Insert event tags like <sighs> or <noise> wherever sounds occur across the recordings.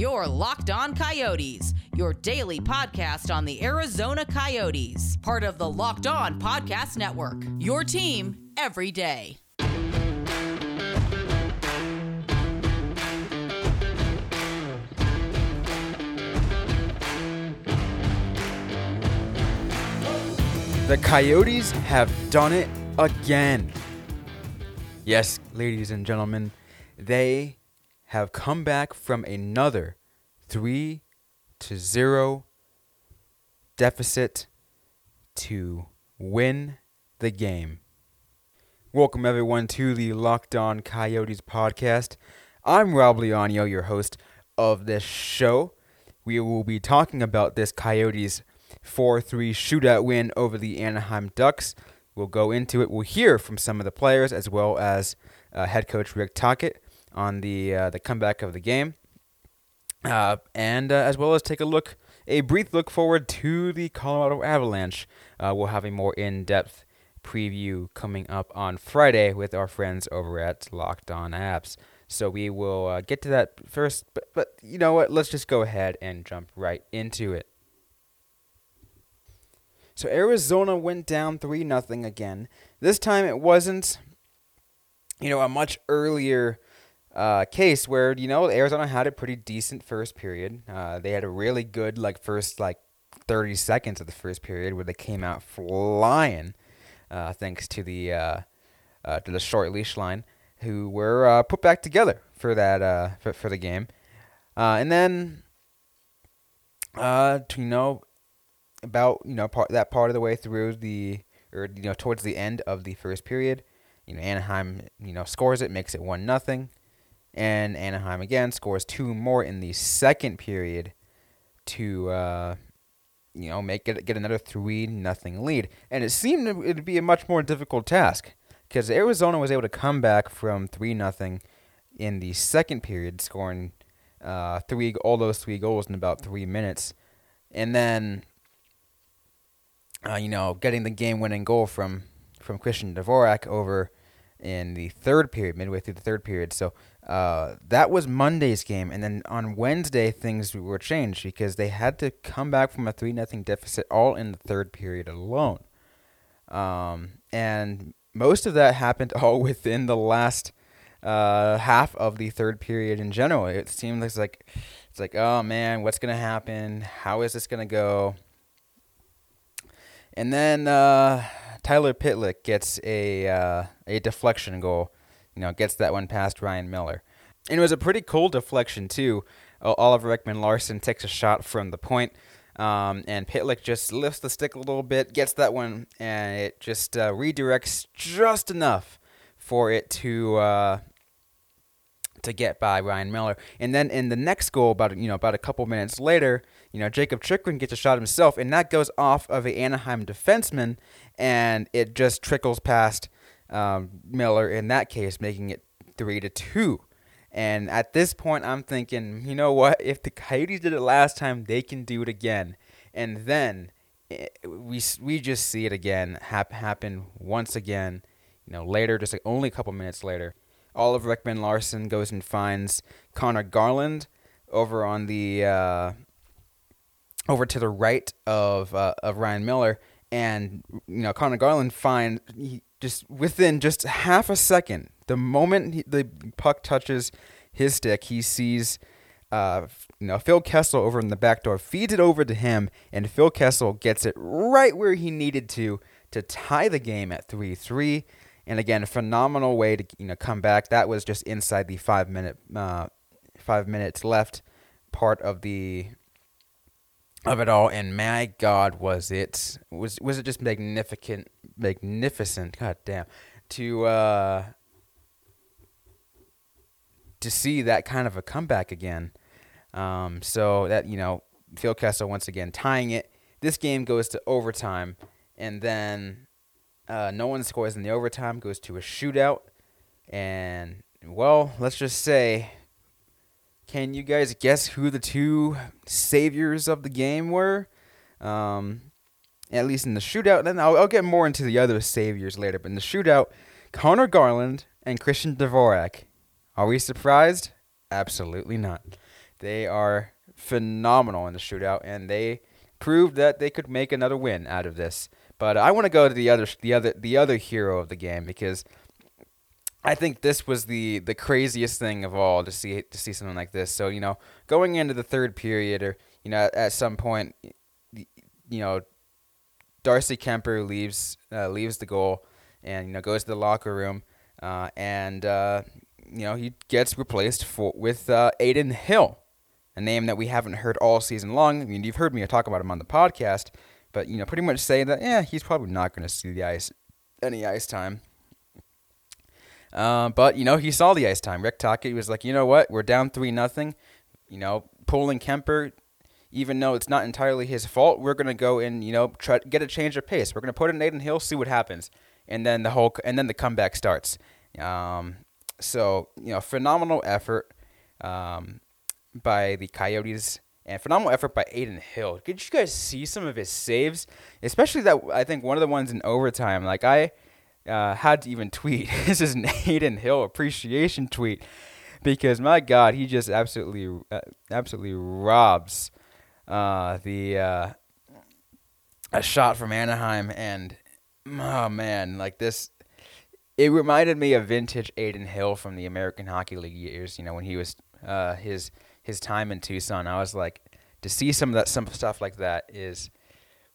Your Locked On Coyotes, your daily podcast on the Arizona Coyotes, part of the Locked On Podcast Network. Your team every day. The Coyotes have done it again. Yes, ladies and gentlemen, they have come back from another 3 to 0 deficit to win the game. Welcome everyone to the Locked On Coyotes podcast. I'm Rob Leano, your host of this show. We will be talking about this Coyotes 4 3 shootout win over the Anaheim Ducks. We'll go into it. We'll hear from some of the players as well as uh, head coach Rick Tocchet on the uh, the comeback of the game, uh, and uh, as well as take a look, a brief look forward to the Colorado Avalanche. Uh, we'll have a more in depth preview coming up on Friday with our friends over at Locked On Avs. So we will uh, get to that first, but, but you know what? Let's just go ahead and jump right into it. So Arizona went down 3 nothing again. This time it wasn't you know a much earlier uh, case where you know Arizona had a pretty decent first period. Uh, they had a really good like first like 30 seconds of the first period where they came out flying, uh, thanks to the uh, uh, to the short leash line, who were uh, put back together for that for, for the game, and then to, you know about you know part that part of the way through the or you know towards the end of the first period, you know Anaheim you know scores it, makes it one nothing, and Anaheim again scores two more in the second period to uh, you know make it get another three nothing lead, and it seemed it'd be a much more difficult task because Arizona was able to come back from three nothing in the second period, scoring uh, three all those three goals in about three minutes, and then uh, you know, getting the game-winning goal from from Christian Dvorak over in the third period, midway through the third period. So uh, that was Monday's game, and then on Wednesday things were changed because they had to come back from a three nothing deficit all in the third period alone, um, and most of that happened <laughs> all within the last uh, half of the third period in general. It seemed like it's like, oh man, what's gonna happen? How is this gonna go? And then uh, Tyler Pitlick gets a uh, a deflection goal. You know, gets that one past Ryan Miller. And it was a pretty cool deflection too. Oliver Ekman-Larsson takes a shot from the point, um, and Pitlick just lifts the stick a little bit, gets that one, and it just uh, redirects just enough for it to uh, to get by Ryan Miller. And then in the next goal, about you know about a couple minutes later, you know Jakob Chychrun gets a shot himself, and that goes off of a Anaheim defenseman, and it just trickles past um, Miller in that case, making it three to two. And at this point, I'm thinking, you know what? If the Coyotes did it last time, they can do it again. And then eh, we we just see it again happen once again. You know, later, just like only a couple minutes later. Oliver Ekman-Larsson goes and finds Conor Garland over on the uh, over to the right of uh, of Ryan Miller, and you know Conor Garland find he just within just half a second, the moment he, the puck touches his stick, he sees. Uh, you know, Phil Kessel over in the back door feeds it over to him, and Phil Kessel gets it right where he needed to to tie the game at three three. And again, a phenomenal way to you know come back. That was just inside the five minute uh, five minutes left part of the of it all. And my God, was it was was it just magnificent, magnificent? God damn, to uh, to see that kind of a comeback again. Um, so that you know, Phil Kessel once again tying it. This game goes to overtime, and then uh, no one scores in the overtime, goes to a shootout. And, well, let's just say, can you guys guess who the two saviors of the game were? Um, at least in the shootout. Then I'll, I'll get more into the other saviors later. But in the shootout, Conor Garland and Christian Dvorak. Are we surprised? Absolutely not. They are phenomenal in the shootout, and they proved that they could make another win out of this. But I want to go to the other the other the other hero of the game because I think this was the the craziest thing of all to see to see something like this. So you know, going into the third period, or you know, at, some point, you know, Darcy Kuemper leaves uh, leaves the goal and you know goes to the locker room, uh, and uh, you know he gets replaced for with uh, Adin Hill, a name that we haven't heard all season long. I mean, you've heard me talk about him on the podcast, but you know, pretty much saying that yeah, he's probably not going to see the ice any ice time. Uh, but you know, he saw the ice time. Rick Tocchet was like, you know what, we're down three nothing. You know, pulling Kuemper, even though it's not entirely his fault, we're gonna go and you know try get a change of pace. We're gonna put it in Adin Hill, see what happens, and then the whole and then the comeback starts. Um, so you know, phenomenal effort um, by the Coyotes and phenomenal effort by Adin Hill. Did you guys see some of his saves, especially that I think one of the ones in overtime? Like I uh, had to even tweet. <laughs> this is an Adin Hill appreciation tweet because my God, he just absolutely, uh, absolutely robs uh, the uh, a shot from Anaheim, and oh man, like this. It reminded me of vintage Adin Hill from the American Hockey League years. You know when he was uh, his his time in Tucson. I was like, to see some of that some stuff like that is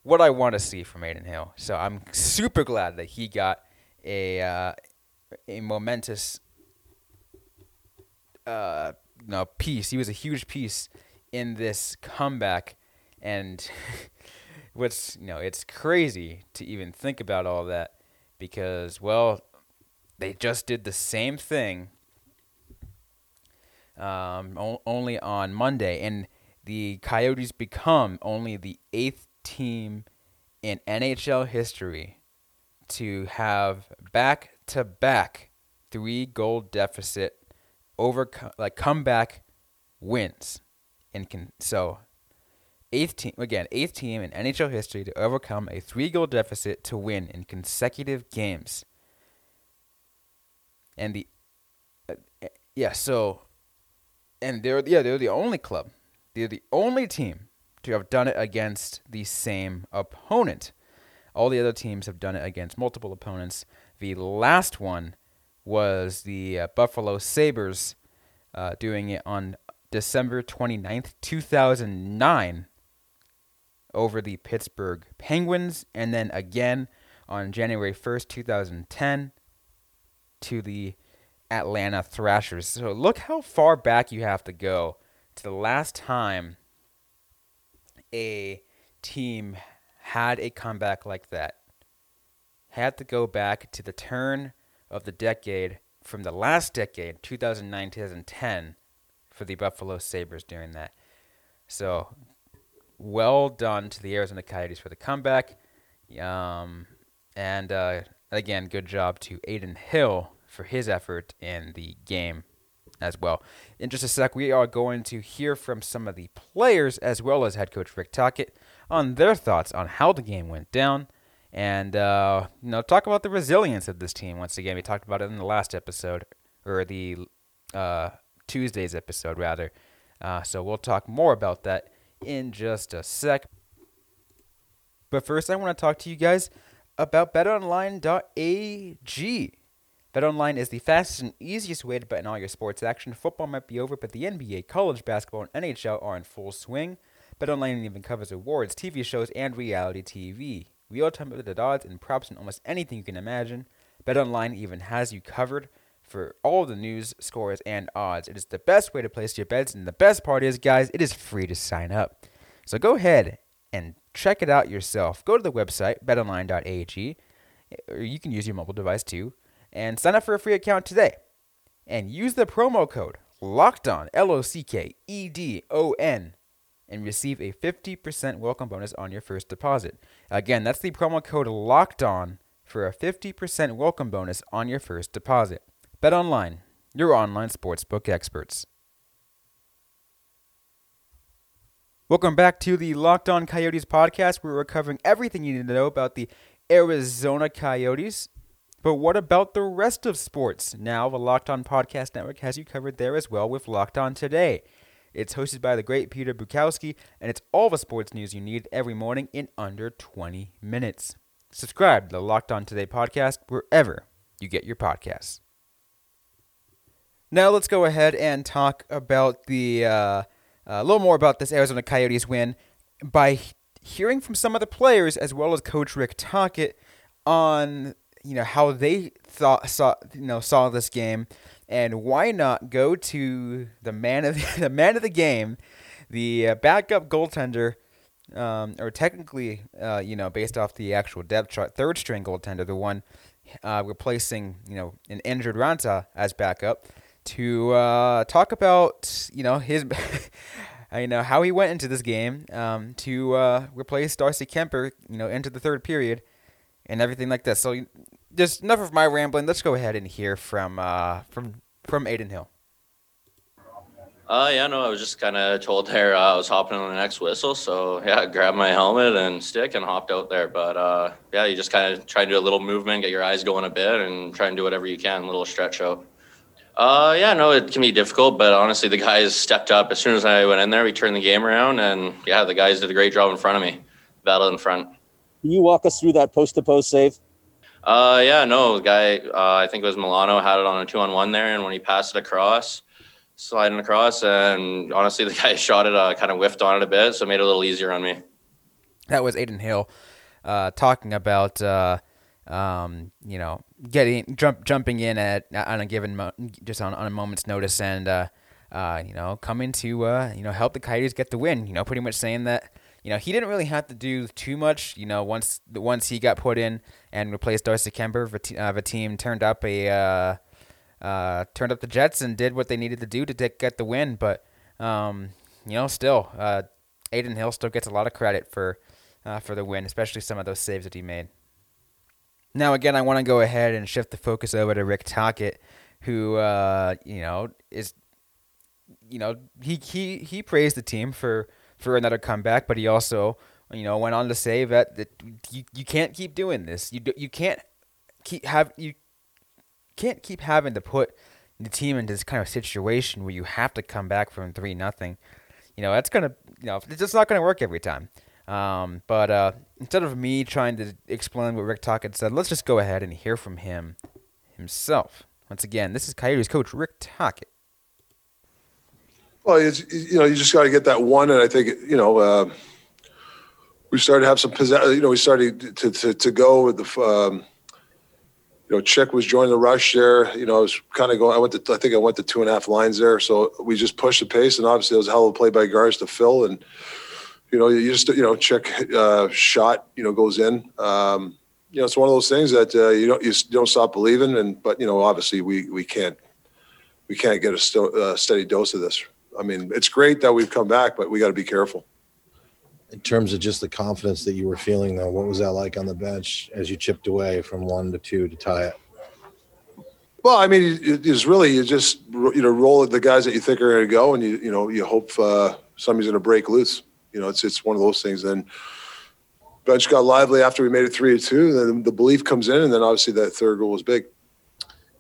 what I want to see from Adin Hill. So I'm super glad that he got a uh, a momentous uh, no piece. He was a huge piece in this comeback, and <laughs> what's you know it's crazy to even think about all that because well they just did the same thing um, o- only on Monday, and the Coyotes become only the eighth team in NHL history to have back to back three goal deficit over like comeback wins and can so eighth team again eighth team in NHL history to overcome a three goal deficit to win in consecutive games. And the uh, yeah so and they're yeah they're the only club they're the only team to have done it against the same opponent all the other teams have done it against multiple opponents. The last one was the uh, Buffalo Sabres uh, doing it on December 29th, 2009 over the Pittsburgh Penguins and then again on January 1st, 2010 to the Atlanta Thrashers. So look how far back you have to go to the last time a team had a comeback like that. Had to go back to the turn of the decade from the last decade, 2009 2010, for the Buffalo Sabres during that. So, well done to the Arizona Coyotes for the comeback. Um, and uh, again, good job to Adin Hill for his effort in the game as well. In just a sec, we are going to hear from some of the players as well as head coach Rick Tocchet on their thoughts on how the game went down, and uh, you know talk about the resilience of this team. Once again, we talked about it in the last episode or the uh, Tuesday's episode rather. Uh, so we'll talk more about that in just a sec. But first, I want to talk to you guys about BetOnline.ag. BetOnline is the fastest and easiest way to bet on all your sports action. Football might be over, but the NBA, college basketball, and NHL are in full swing. BetOnline even covers awards, TV shows, and reality TV. Real-time updated odds and props and almost anything you can imagine. BetOnline even has you covered for all the news, scores, and odds. It is the best way to place your bets, and the best part is, guys, it is free to sign up. So go ahead and check it out yourself. Go to the website betonline.ag, or you can use your mobile device too, and sign up for a free account today. And use the promo code Locked On L O C K E D O N and receive a 50% welcome bonus on your first deposit. Again, that's the promo code locked on for a 50% welcome bonus on your first deposit. Bet online, your online sportsbook experts. Welcome back to the Locked On Coyotes podcast, where we're covering everything you need to know about the Arizona Coyotes. But what about the rest of sports? Now, the Locked On Podcast Network has you covered there as well with Locked On Today It's hosted by the great Peter Bukowski, and it's all the sports news you need every morning in under 20 minutes. Subscribe to the Locked On Today podcast wherever you get your podcasts. Now let's go ahead and talk about the uh, a little more about this Arizona Coyotes win by hearing from some of the players as well as Coach Rick Tocchet on you know how they thought saw you know saw this game and why not go to the man of the, <laughs> the man of the game, the uh, backup goaltender, um, or technically, uh, you know, based off the actual depth chart, third string goaltender, the one uh, replacing you know an injured Raanta as backup, to uh, talk about you know his. <laughs> you know how he went into this game um, to uh, replace Darcy Kuemper, you know, into the third period, and everything like that. So just enough of my rambling. Let's go ahead and hear from uh, from from Adin Hill. Uh, yeah, no, I was just kind of told there uh, I was hopping on the next whistle. So, yeah, I <laughs> grabbed my helmet and stick and hopped out there. But, uh, yeah, you just kind of try and do a little movement, get your eyes going a bit, and try and do whatever you can, a little stretch out. Uh, yeah, no, it can be difficult, but honestly, the guys stepped up. As soon as I went in there, we turned the game around, and, yeah, the guys did a great job in front of me, battle in front. Can you walk us through that post to post save? Uh, yeah, no, the guy, uh, I think it was Milano, had it on a two on one there, and when he passed it across, sliding across, and honestly, the guy <laughs> shot it, uh, kind of whiffed on it a bit, so it made it a little easier on me. That was Adin Hill uh, talking about, uh, um, you know, getting jump jumping in at on a given mo- just on, on a moment's notice and uh, uh, you know coming to uh, you know help the Coyotes get the win. You know, pretty much saying that you know, he didn't really have to do too much. You know, once once he got put in and replaced Darcy Kuemper, the, uh, team turned up a uh, uh, turned up the Jets and did what they needed to do to get the win. But um, you know, still, uh, Adin Hill still gets a lot of credit for uh, for the win, especially some of those saves that he made. Now, again, I want to go ahead and shift the focus over to Rick Tocchet, who uh, you know is you know he he he praised the team for for another comeback, but he also, you know, went on to say that, that you, you can't keep doing this. You you can't keep have you can't keep having to put the team into this kind of situation where you have to come back from three nothing. You know, that's gonna you know it's just not gonna work every time. Um, but uh, instead of me trying to explain what Rick Tocchet said, let's just go ahead and hear from him himself. Once again, this is Coyotes coach Rick Tocchet. Well, it's, you know, you just got to get that one, and I think you know, uh, we started to have some possess. You know, we started to to, to go with the. Um, you know, Chick was joining the rush there. You know, I was kind of going. I went to, I think I went to two and a half lines there. So we just pushed the pace, and obviously it was a hell of a play by guards to Phil. And you know, you just you know, Chick uh, shot, you know, goes in. Um, you know, it's one of those things that uh, you don't you don't stop believing. And but you know, obviously we we can't we can't get a st- uh, steady dose of this I mean, it's great that we've come back, but we got to be careful. In terms of just the confidence that you were feeling, though, what was that like on the bench as you chipped away from one to two to tie it? Well, I mean, it's really you just you know roll the guys that you think are going to go, and you you know you hope uh, somebody's going to break loose. You know, it's it's one of those things. Then bench got lively after we made it three to two. Then the belief comes in, and then obviously that third goal was big.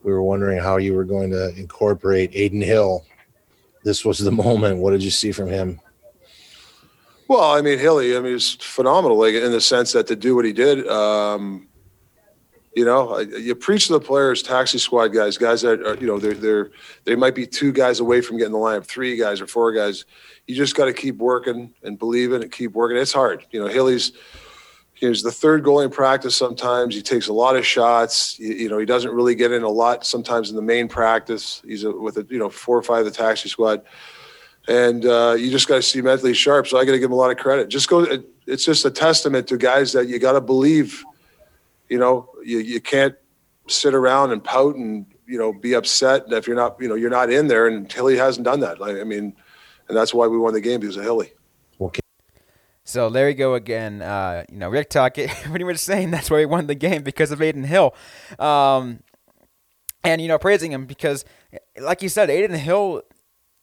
We were wondering how you were going to incorporate Adin Hill this was the <laughs> moment. What did you see from him? Well, I mean, Hilly, I mean, he's phenomenal, like in the sense that to do what he did, um, you know, you preach to the players, taxi squad guys, guys that are, you know, they're they're they might be two guys away from getting the lineup, three guys or four guys. You just got to keep working and believing and keep working. It's hard, you know. Hilly's he's the third goalie in practice. Sometimes he takes a lot of shots. You, you, know, he doesn't really get in a lot. Sometimes in the main practice, he's a, with a you know four or five of the taxi squad, and uh, you just got to see mentally sharp. So I got to give him a lot of credit. Just go. It, it's just a testament to guys that you got to believe. You know, you you can't sit around and pout and you know be upset if you're not you know you're not in there. And Hilly hasn't done that. Like, I mean, and that's why we won the game because of Hilly. So there you go again. Uh, you know, Rick Tocchet <laughs> pretty much saying that's why he won the game because of Adin Hill. Um, and, you know, praising him because, like you said, Adin Hill,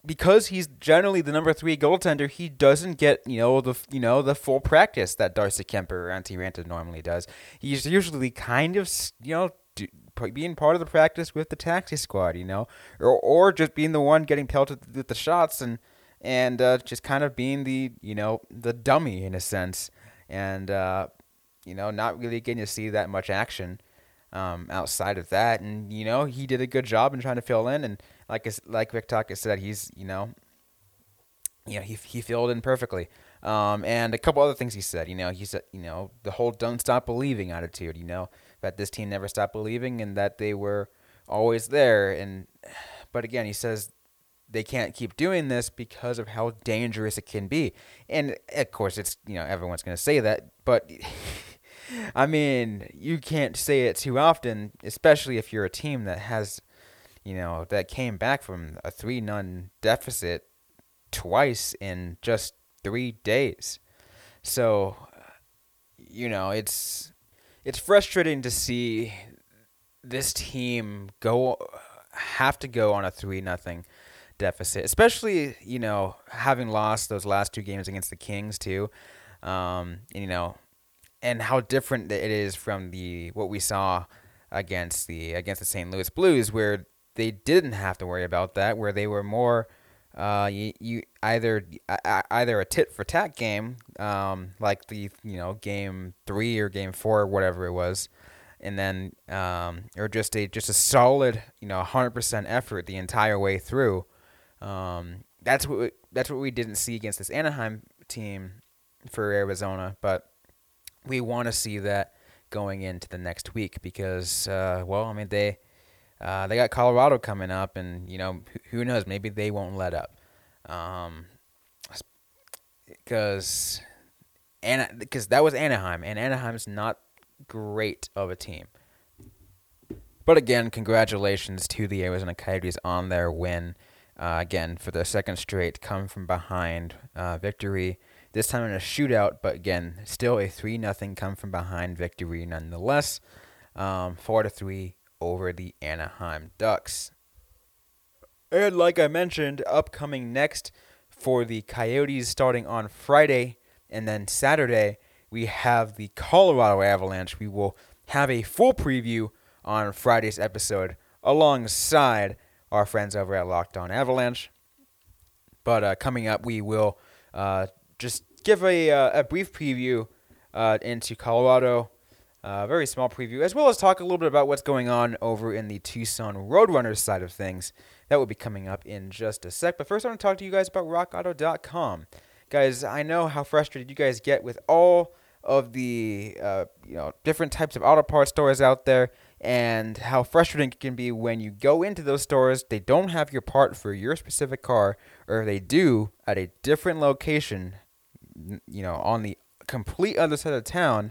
because he's generally the number three goaltender, he doesn't get, you know, the you know the full practice that Darcy Kuemper or Antti Raanta normally does. He's usually kind of, you know, being part of the practice with the taxi squad, you know, or, or just being the one getting pelted with the shots and – and uh, just kind of being the you know the dummy in a sense, and uh, you know not really getting to see that much action um, outside of that. And you know he did a good job in trying to fill in, and like like Rick Tocchet said, he's you know you know he he filled in perfectly. Um, and a couple other things he said. You know he said you know the whole "don't stop believing" attitude. You know that this team never stopped believing and that they were always there. And <sighs> but again, he says they can't keep doing this because of how dangerous it can be. And of course, it's you know everyone's going to say that, but <laughs> I mean, you can't say it too often, especially if you're a team that has you know that came back from a 3 none deficit twice in just 3 days. So you know, it's it's frustrating to see this team go have to go on a 3 nothing deficit, especially you know having lost those last two games against the Kings too, um, you know, and how different it is from the what we saw against the against the St. Louis Blues, where they didn't have to worry about that, where they were more uh, you, you either either a tit for tat game, um, like the you know game three or game four or whatever it was, and then um, or just a just a solid you know 100% effort the entire way through, um, that's what we, that's what we didn't see against this Anaheim team for Arizona, but we want to see that going into the next week because, uh, well, I mean they uh, they got Colorado coming up, and you know who, knows, maybe they won't let up, because and because that was Anaheim, and Anaheim's not great of a team. But again, congratulations to the Arizona Coyotes on their win. Uh, again, for the second straight come from behind uh, victory. This time in a shootout, but again, still a 3 nothing come from behind victory nonetheless. Um, 4 to 3 over the Anaheim Ducks. And like I mentioned, upcoming next for the Coyotes starting on Friday and then Saturday, we have the Colorado Avalanche. We will have a full preview on Friday's episode alongside our friends over at Locked On Avalanche. But uh, coming up, we will uh, just give a, uh, a brief preview uh, into Colorado, a uh, very small preview, as well as talk a little bit about what's going on over in the Tucson Roadrunners side of things. That will be coming up in just a sec. But first, I want to talk to you guys about RockAuto.com. Guys, I know how frustrated you guys get with all of the uh, you know different types of auto parts stores out there and how frustrating it can be when you go into those stores, they don't have your part for your specific car, or they do at a different location, you know, on the complete other side of town,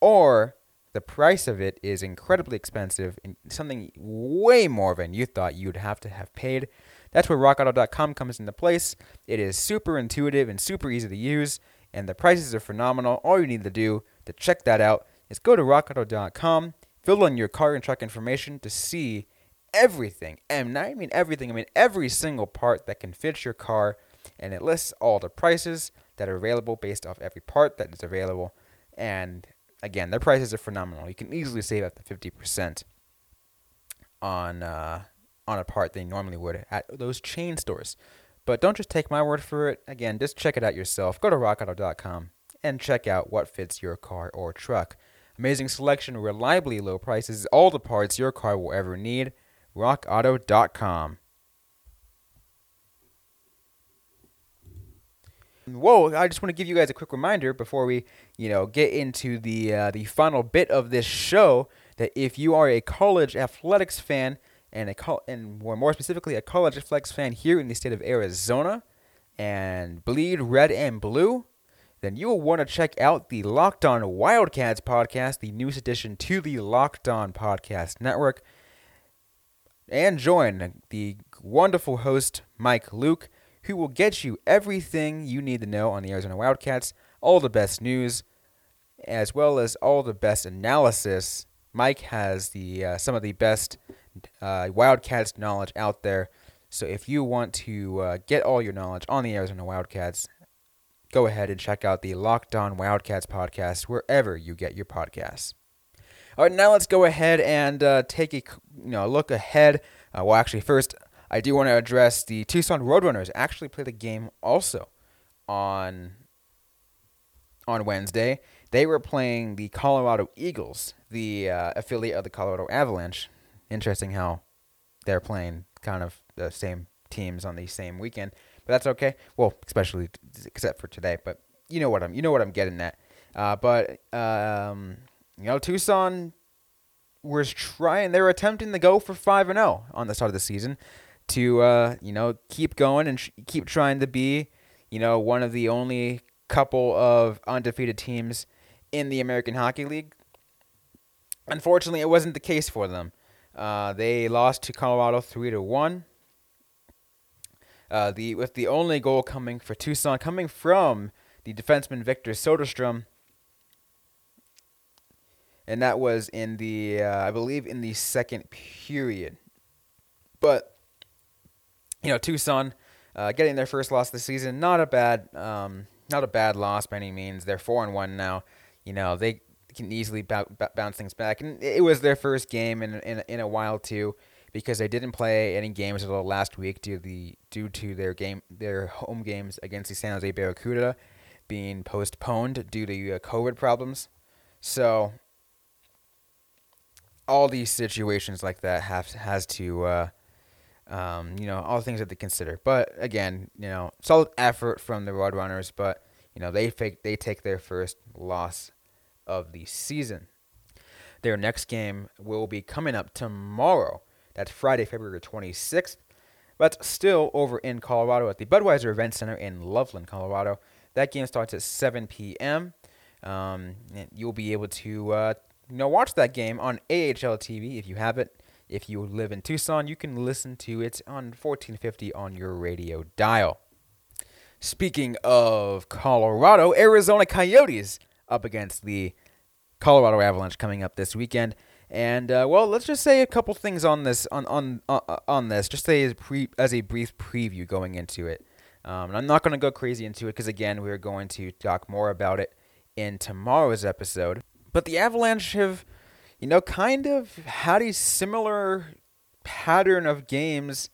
or the price of it is incredibly expensive and something way more than you thought you'd have to have paid. That's where rockauto.com comes into place. It is super intuitive and super easy to use, and the prices are phenomenal. All you need to do to check that out is go to rockauto.com Fill in your car and truck information to see everything, and I mean everything, I mean every single part that can fit your car, and it lists all the prices that are available based off every part that is available. And again, their prices are phenomenal. You can easily save up to fifty percent on uh, on a part you normally would at those chain stores. But don't just take my word for it. Again, just check it out yourself. Go to rockauto.com and check out what fits your car or truck. Amazing selection, reliably low prices, all the parts your car will ever need. RockAuto.com. Whoa! I just want to give you guys a quick reminder before we, you know, get into the uh, the final bit of this show. That if you are a college athletics fan and a col- and more specifically a college flex fan here in the state of Arizona, and bleed red and blue, then you will want to check out the Locked On Wildcats podcast, the newest addition to the Locked On Podcast Network, and join the wonderful host, Mike Luke, who will get you everything you need to know on the Arizona Wildcats, all the best news, as well as all the best analysis. Mike has the uh, some of the best uh, Wildcats knowledge out there. So if you want to uh, get all your knowledge on the Arizona Wildcats, go ahead and check out the Locked On Wildcats podcast wherever you get your podcasts. All right, now let's go ahead and uh, take a you know look ahead. Uh, well, actually, first I do want to address the Tucson Roadrunners actually played a game also on on Wednesday. They were playing the Colorado Eagles, the uh, affiliate of the Colorado Avalanche. Interesting how they're playing kind of the same teams on the same weekend, but that's okay. Well, especially except for today, but you know what I'm you know what I'm getting at. Uh, but um, you know, Tucson was trying. They were attempting to go for five and zero on the start of the season to uh, you know keep going and sh- keep trying to be you know one of the only couple of undefeated teams in the American Hockey League. Unfortunately, it wasn't the case for them. Uh, they lost to Colorado three to one. Uh, the with the only goal coming for Tucson coming from the defenseman Victor Soderstrom, and that was in the uh, I believe in the second period. But you know, Tucson uh, getting their first loss this season, not a bad um, not a bad loss by any means. They're four and one now. You know, they can easily b- b- bounce things back, and it was their first game in in, in a while too because they didn't play any games until last week due to the due to their game their home games against the San Jose Barracuda being postponed due to uh, COVID problems. So all these situations like that have has to uh, um, you know all things that they consider. But again, you know, solid effort from the Roadrunners, but you know they fake they take their first loss of the season. Their next game will be coming up tomorrow that's Friday, February 26th. But still over in Colorado at the Budweiser Event Center in Loveland, Colorado. That game starts at 7 p.m. Um, you'll be able to uh, you know watch that game on AHL TV if you have it. If you live in Tucson, you can listen to it on 1450 on your radio dial. Speaking of Colorado, Arizona Coyotes up against the Colorado Avalanche coming up this weekend. And uh, well, let's just say a couple things on this on on uh, on this, just say as, pre- as a brief preview going into it. Um, and I'm not going to go crazy into it because again, we're going to talk more about it in tomorrow's episode. But the Avalanche have, you know, kind of had a similar pattern of games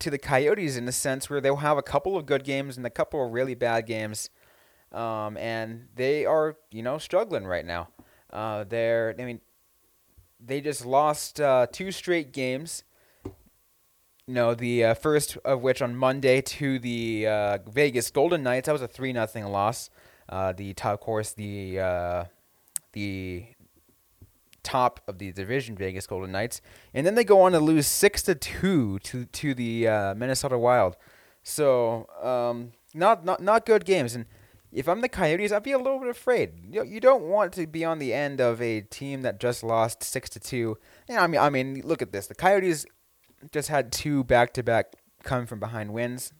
to the Coyotes in the sense where they'll have a couple of good games and a couple of really bad games, um, and they are, you know, struggling right now. Uh, they're, I mean, they just lost uh, two straight games. Know, the uh, first of which on Monday to the uh, Vegas Golden Knights. That was a three nothing loss. Uh, the top, course, the uh, the top of the division, Vegas Golden Knights, and then they go on to lose six to two to to the Minnesota Wild. So um, not not not good games and if I'm the Coyotes, I'd be a little bit afraid. You, you don't want to be on the end of a team that just lost six to two. Yeah, I mean, I mean, look at this. The Coyotes just had two back-to-back come from behind wins.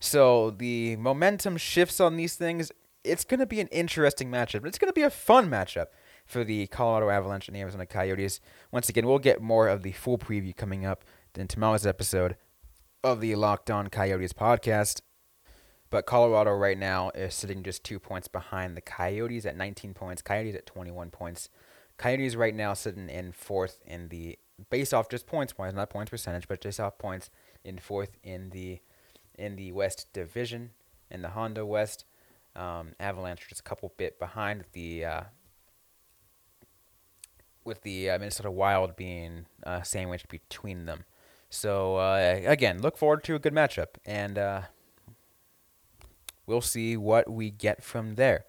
So the momentum shifts on these things. It's going to be an interesting matchup. It's going to be a fun matchup for the Colorado Avalanche and the Arizona Coyotes. Once again, we'll get more of the full preview coming up in tomorrow's episode of the Locked On Coyotes podcast. But Colorado right now is sitting just two points behind the Coyotes at 19 points. Coyotes at 21 points. Coyotes right now sitting in fourth in the based off just points wise, not points percentage, but just off points in fourth in the in the West Division in the Honda West. Um, Avalanche just a couple bit behind the uh, with the uh, Minnesota Wild being uh, sandwiched between them. So uh, again, look forward to a good matchup and uh, we'll see what we get from there.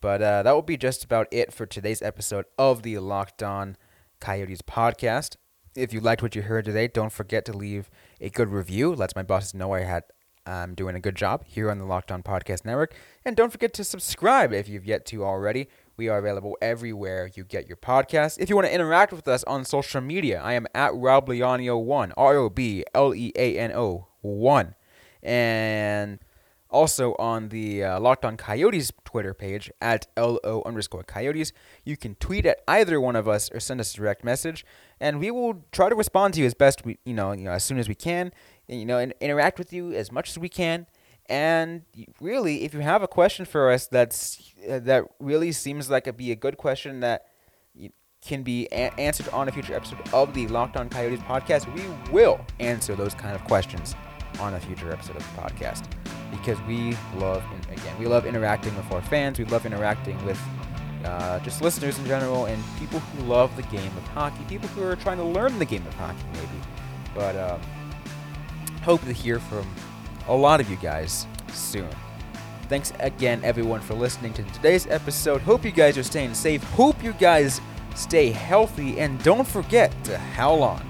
But uh, that will be just about it for today's episode of the Locked On Coyotes podcast. If you liked what you heard today, don't forget to leave a good review. Lets my bosses know I had I'm um, doing a good job here on the Locked On Podcast Network. And don't forget to subscribe if you've yet to already. We are available everywhere you get your podcast. If you want to interact with us on social media, I am at Rob Leano1, R O B L E A N O 1. And also on the uh, Locked On Coyotes Twitter page at LO underscore Coyotes. You can tweet at either one of us or send us a direct message, and we will try to respond to you as best we, you know, you know, as soon as we can, and, you know, and interact with you as much as we can. And really, if you have a question for us that's uh, that really seems like it'd be a good question that can be a- answered on a future episode of the Locked On Coyotes podcast, we will answer those kind of questions on a future episode of the podcast because we love, again, we love interacting with our fans. We love interacting with uh, just listeners in general and people who love the game of hockey, people who are trying to learn the game of hockey, maybe. But um, hope to hear from a lot of you guys soon. Thanks again, everyone, for listening to today's episode. Hope you guys are staying safe. Hope you guys stay healthy. And don't forget to howl on.